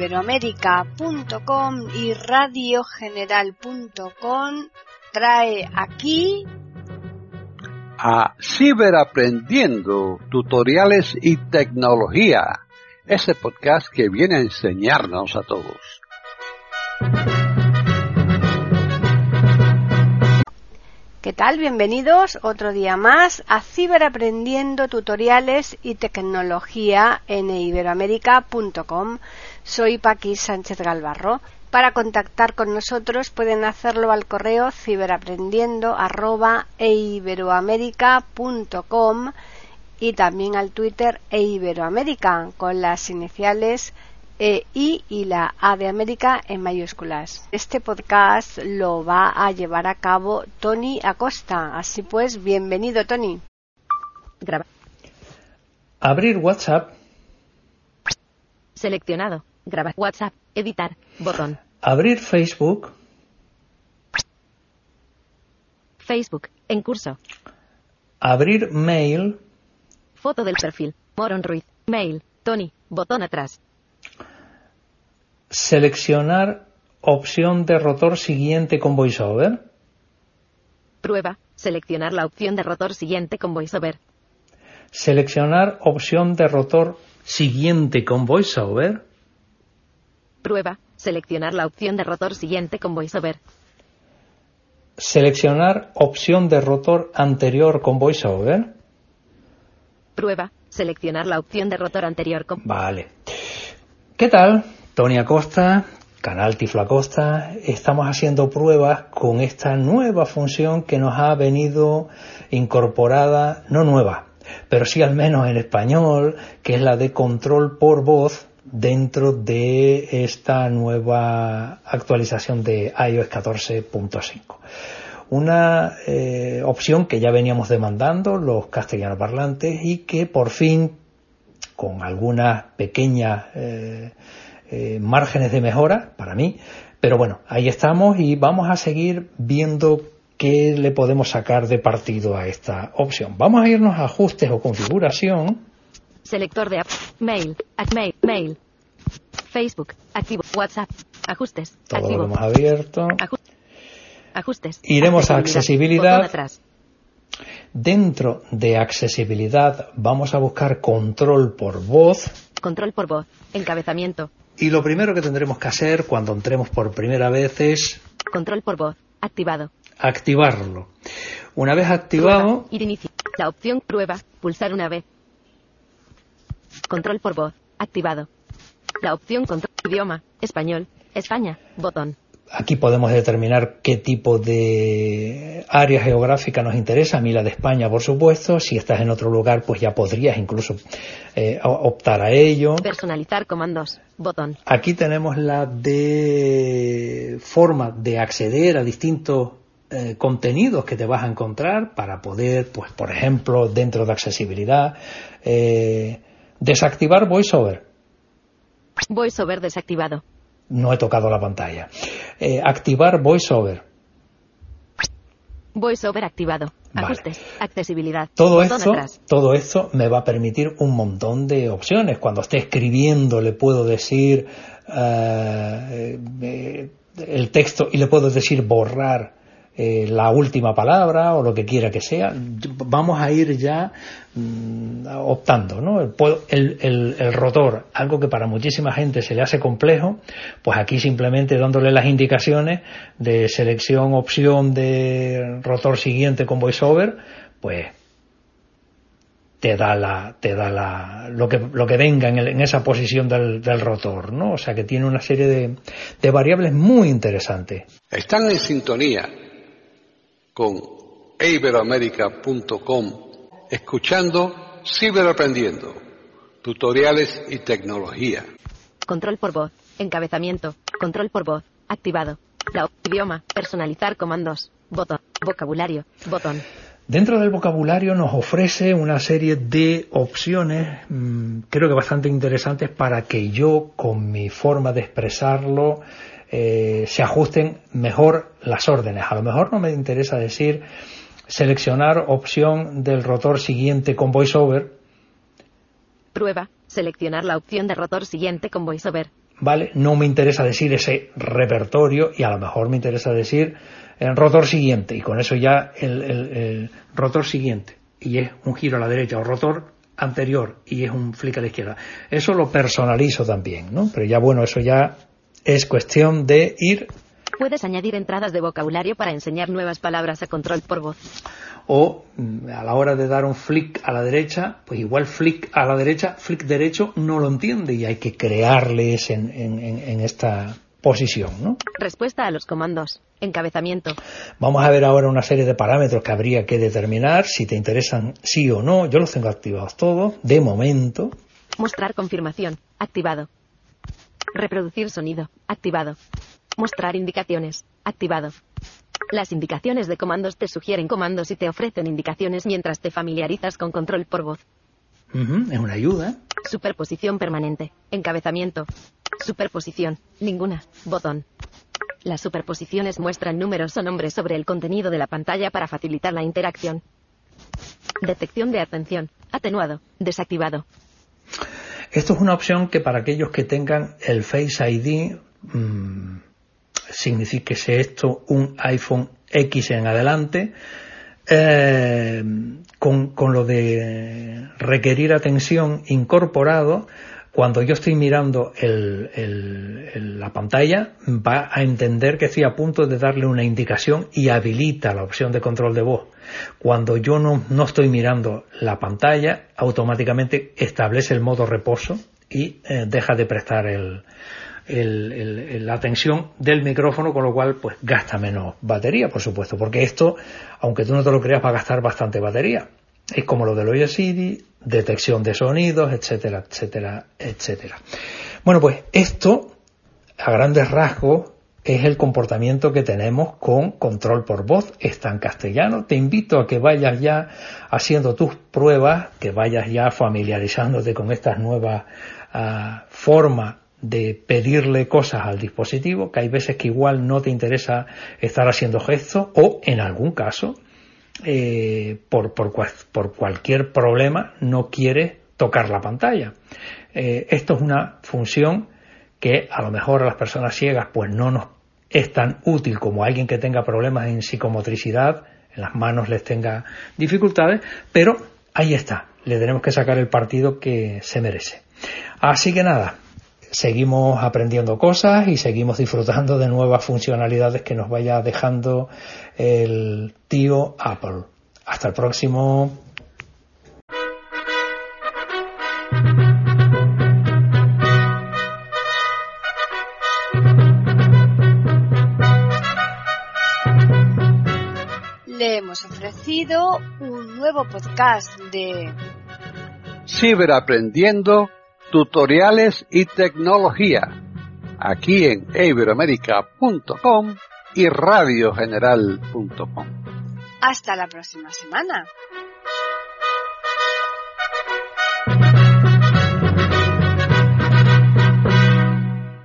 eiberoamérica.com y radiogeneral.com trae aquí a Ciberaprendiendo, tutoriales y tecnología, ese podcast que viene a enseñarnos a todos. ¿Qué tal? Bienvenidos otro día más a Ciberaprendiendo tutoriales y tecnología en iberoamérica.com. Soy Paqui Sánchez Galvarro. Para contactar con nosotros pueden hacerlo al correo ciberaprendiendo@eiberoamerica.com y también al Twitter eiberoamerica con las iniciales e I y la A de América en mayúsculas. Este podcast lo va a llevar a cabo Tony Acosta. Así pues, bienvenido Tony. Graba. Abrir WhatsApp. Seleccionado. Grabar WhatsApp. Editar. Botón. Abrir Facebook. Facebook. En curso. Abrir mail. Foto del perfil. Moron Ruiz. Mail. Tony. Botón atrás. Seleccionar opción de rotor siguiente con VoiceOver. Prueba. Seleccionar la opción de rotor siguiente con VoiceOver. Seleccionar opción de rotor siguiente con VoiceOver. Prueba. Seleccionar la opción de rotor siguiente con VoiceOver. Seleccionar opción de rotor anterior con VoiceOver. Prueba. Seleccionar la opción de rotor anterior con... Vale. ¿Qué tal? Tony Acosta, Canal Tiflo Acosta, estamos haciendo pruebas con esta nueva función que nos ha venido incorporada, no nueva, pero sí al menos en español, que es la de control por voz dentro de esta nueva actualización de iOS 14.5. Una eh, opción que ya veníamos demandando los castellanos parlantes y que por fin, con algunas pequeñas eh, eh, márgenes de mejora para mí, pero bueno, ahí estamos y vamos a seguir viendo qué le podemos sacar de partido a esta opción. Vamos a irnos a ajustes o configuración. Selector de app. Mail. Mail. Mail. Facebook. Activo. WhatsApp. Ajustes. Todo activo. lo hemos abierto. Aju- Ajustes. Iremos a accesibilidad. Atrás. Dentro de accesibilidad vamos a buscar control por voz. Control por voz. Encabezamiento. Y lo primero que tendremos que hacer cuando entremos por primera vez es Control por voz. Activado. activarlo. Una vez activado, Prueba. Ir. La opción prueba. Pulsar una vez. Control por voz. Activado. La opción control. Idioma. Español. España. Botón. Aquí podemos determinar qué tipo de área geográfica nos interesa. A mí la de España, por supuesto. Si estás en otro lugar, pues ya podrías incluso eh, optar a ello. Personalizar comandos. Botón. Aquí tenemos la de forma de acceder a distintos eh, contenidos que te vas a encontrar para poder, pues, por ejemplo, dentro de accesibilidad, eh, desactivar VoiceOver. VoiceOver desactivado. No he tocado la pantalla. Eh, activar VoiceOver. VoiceOver activado. Vale. Ajustes. Accesibilidad. Todo esto, atrás. todo esto me va a permitir un montón de opciones. Cuando esté escribiendo le puedo decir eh, el texto y le puedo decir borrar eh, la última palabra o lo que quiera que sea. Vamos a ir ya mm, optando, ¿no? El, el- el- el rotor, algo que para muchísima gente se le hace complejo, pues aquí simplemente dándole las indicaciones de selección, opción de rotor siguiente con voiceover, pues te da la, te da la, lo que, lo que venga en, el- en esa posición del, del rotor, ¿no? O sea que tiene una serie de, de variables muy interesantes. Están en sintonía con iberoamerica.com, escuchando Ciberaprendiendo, tutoriales y tecnología. Control por voz. Encabezamiento. Control por voz. Activado. La idioma. Personalizar comandos. Botón. Vocabulario. Botón. Dentro del vocabulario nos ofrece una serie de opciones, mmm, creo que bastante interesantes para que yo, con mi forma de expresarlo, eh, se ajusten mejor las órdenes. A lo mejor no me interesa decir seleccionar opción del rotor siguiente con voiceover. Prueba. Seleccionar la opción de rotor siguiente con VoiceOver. ¿vale? No me interesa decir ese repertorio y a lo mejor me interesa decir el rotor siguiente y con eso ya el, el rotor siguiente y es un giro a la derecha o rotor anterior y es un flick a la izquierda. Eso lo personalizo también, ¿no? Pero ya bueno, eso ya es cuestión de ir. Puedes añadir entradas de vocabulario para enseñar nuevas palabras a control por voz. O mm, a la hora de dar un flick a la derecha, pues igual flick a la derecha, flick derecho no lo entiende y hay que crearles en, en, en esta posición. ¿no? Respuesta a los comandos. Encabezamiento. Vamos a ver ahora una serie de parámetros que habría que determinar si te interesan sí o no. Yo los tengo activados todos, de momento. Mostrar confirmación. Activado. Reproducir sonido. Activado. Mostrar indicaciones. Activado. Las indicaciones de comandos te sugieren comandos y te ofrecen indicaciones mientras te familiarizas con control por voz. es una ayuda. Superposición permanente. Encabezamiento. Superposición. Ninguna. Botón. Las superposiciones muestran números o nombres sobre el contenido de la pantalla para facilitar la interacción. Detección de atención. Atenuado. Desactivado. Esto es una opción que para aquellos que tengan el Face ID, mmm, signifique esto un iPhone X en adelante, eh, con, con, lo de requerir atención incorporado, cuando yo estoy mirando el, el, la pantalla, va a entender que estoy a punto de darle una indicación y habilita la opción de control de voz. Cuando yo no, no estoy mirando la pantalla, automáticamente establece el modo reposo y eh, deja de prestar el, la atención del micrófono, con lo cual pues gasta menos batería, por supuesto, porque esto, aunque tú no te lo creas, va a gastar bastante batería. Es como lo del Oye Siri, detección de sonidos, etcétera, etcétera, etcétera. Bueno, pues esto, a grandes rasgos, es el comportamiento que tenemos con control por voz. Está en castellano. Te invito a que vayas ya haciendo tus pruebas, que vayas ya familiarizándote con estas nuevas uh, formas de pedirle cosas al dispositivo, que hay veces que igual no te interesa estar haciendo gestos o en algún caso eh, por, por, por, cualquier problema no quiere tocar la pantalla. Eh, esto es una función que a lo mejor a las personas ciegas pues no nos es tan útil como alguien que tenga problemas en psicomotricidad, en las manos les tenga dificultades, pero ahí está, le tenemos que sacar el partido que se merece. Así que nada, seguimos aprendiendo cosas y seguimos disfrutando de nuevas funcionalidades que nos vaya dejando el tío Apple. Hasta el próximo. Le hemos ofrecido un nuevo podcast de Ciberaprendiendo tutoriales y tecnología, aquí en iberoamerica.com y radiogeneral.com. Hasta la próxima semana.